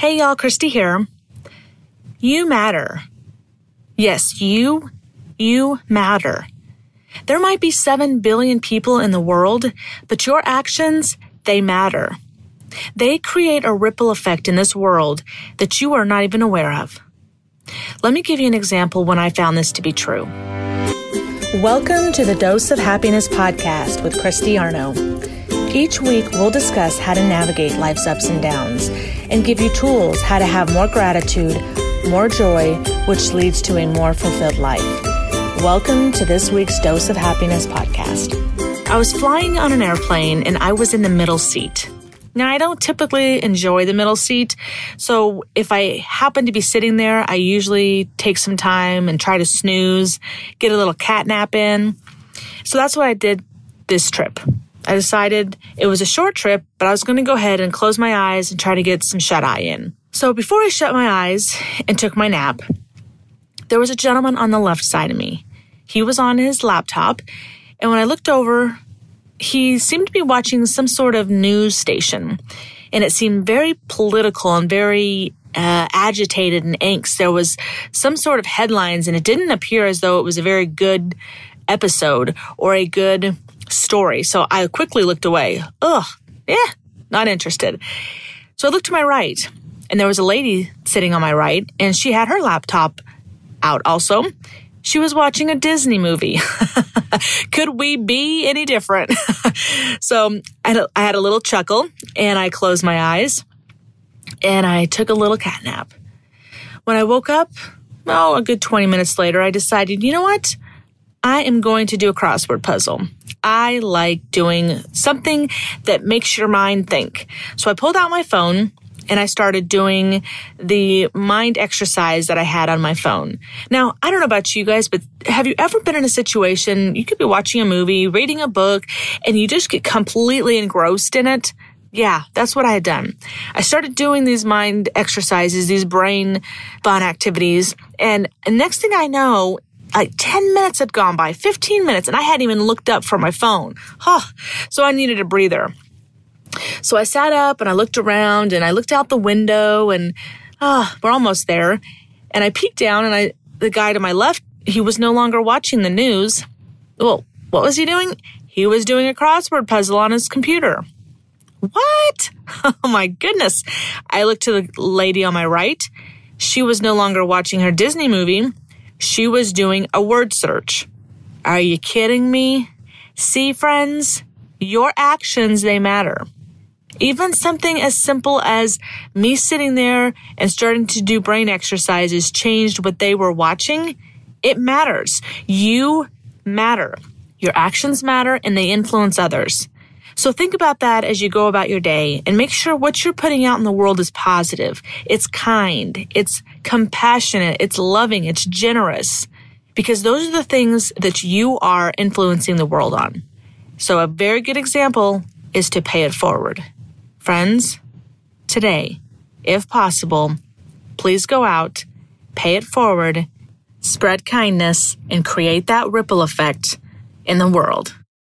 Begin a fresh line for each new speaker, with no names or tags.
Hey y'all, Christy here. You matter. Yes, you, you matter. There might be 7 billion people in the world, but your actions, they matter. They create a ripple effect in this world that you are not even aware of. Let me give you an example when I found this to be true. Welcome to the Dose of Happiness podcast with Christy Arno. Each week, we'll discuss how to navigate life's ups and downs and give you tools how to have more gratitude, more joy, which leads to a more fulfilled life. Welcome to this week's Dose of Happiness podcast. I was flying on an airplane and I was in the middle seat. Now, I don't typically enjoy the middle seat. So if I happen to be sitting there, I usually take some time and try to snooze, get a little cat nap in. So that's what I did this trip. I decided it was a short trip, but I was going to go ahead and close my eyes and try to get some shut eye in. So before I shut my eyes and took my nap, there was a gentleman on the left side of me. He was on his laptop, and when I looked over, he seemed to be watching some sort of news station, and it seemed very political and very uh, agitated and angst. There was some sort of headlines, and it didn't appear as though it was a very good episode or a good story. So I quickly looked away. Ugh, yeah, not interested. So I looked to my right, and there was a lady sitting on my right, and she had her laptop out also. She was watching a Disney movie. Could we be any different? so I had a little chuckle and I closed my eyes and I took a little cat nap. When I woke up, oh, a good 20 minutes later, I decided, you know what? I am going to do a crossword puzzle. I like doing something that makes your mind think. So I pulled out my phone and I started doing the mind exercise that I had on my phone. Now, I don't know about you guys, but have you ever been in a situation you could be watching a movie, reading a book, and you just get completely engrossed in it? Yeah, that's what I had done. I started doing these mind exercises, these brain fun activities, and next thing I know, like 10 minutes had gone by, 15 minutes, and I hadn't even looked up for my phone. Huh. So I needed a breather. So I sat up and I looked around and I looked out the window and oh, we're almost there. And I peeked down and I the guy to my left, he was no longer watching the news. Well, what was he doing? He was doing a crossword puzzle on his computer. What? Oh my goodness. I looked to the lady on my right. She was no longer watching her Disney movie. She was doing a word search. Are you kidding me? See, friends, your actions, they matter. Even something as simple as me sitting there and starting to do brain exercises changed what they were watching. It matters. You matter. Your actions matter and they influence others. So think about that as you go about your day and make sure what you're putting out in the world is positive. It's kind. It's compassionate. It's loving. It's generous because those are the things that you are influencing the world on. So a very good example is to pay it forward. Friends, today, if possible, please go out, pay it forward, spread kindness, and create that ripple effect in the world.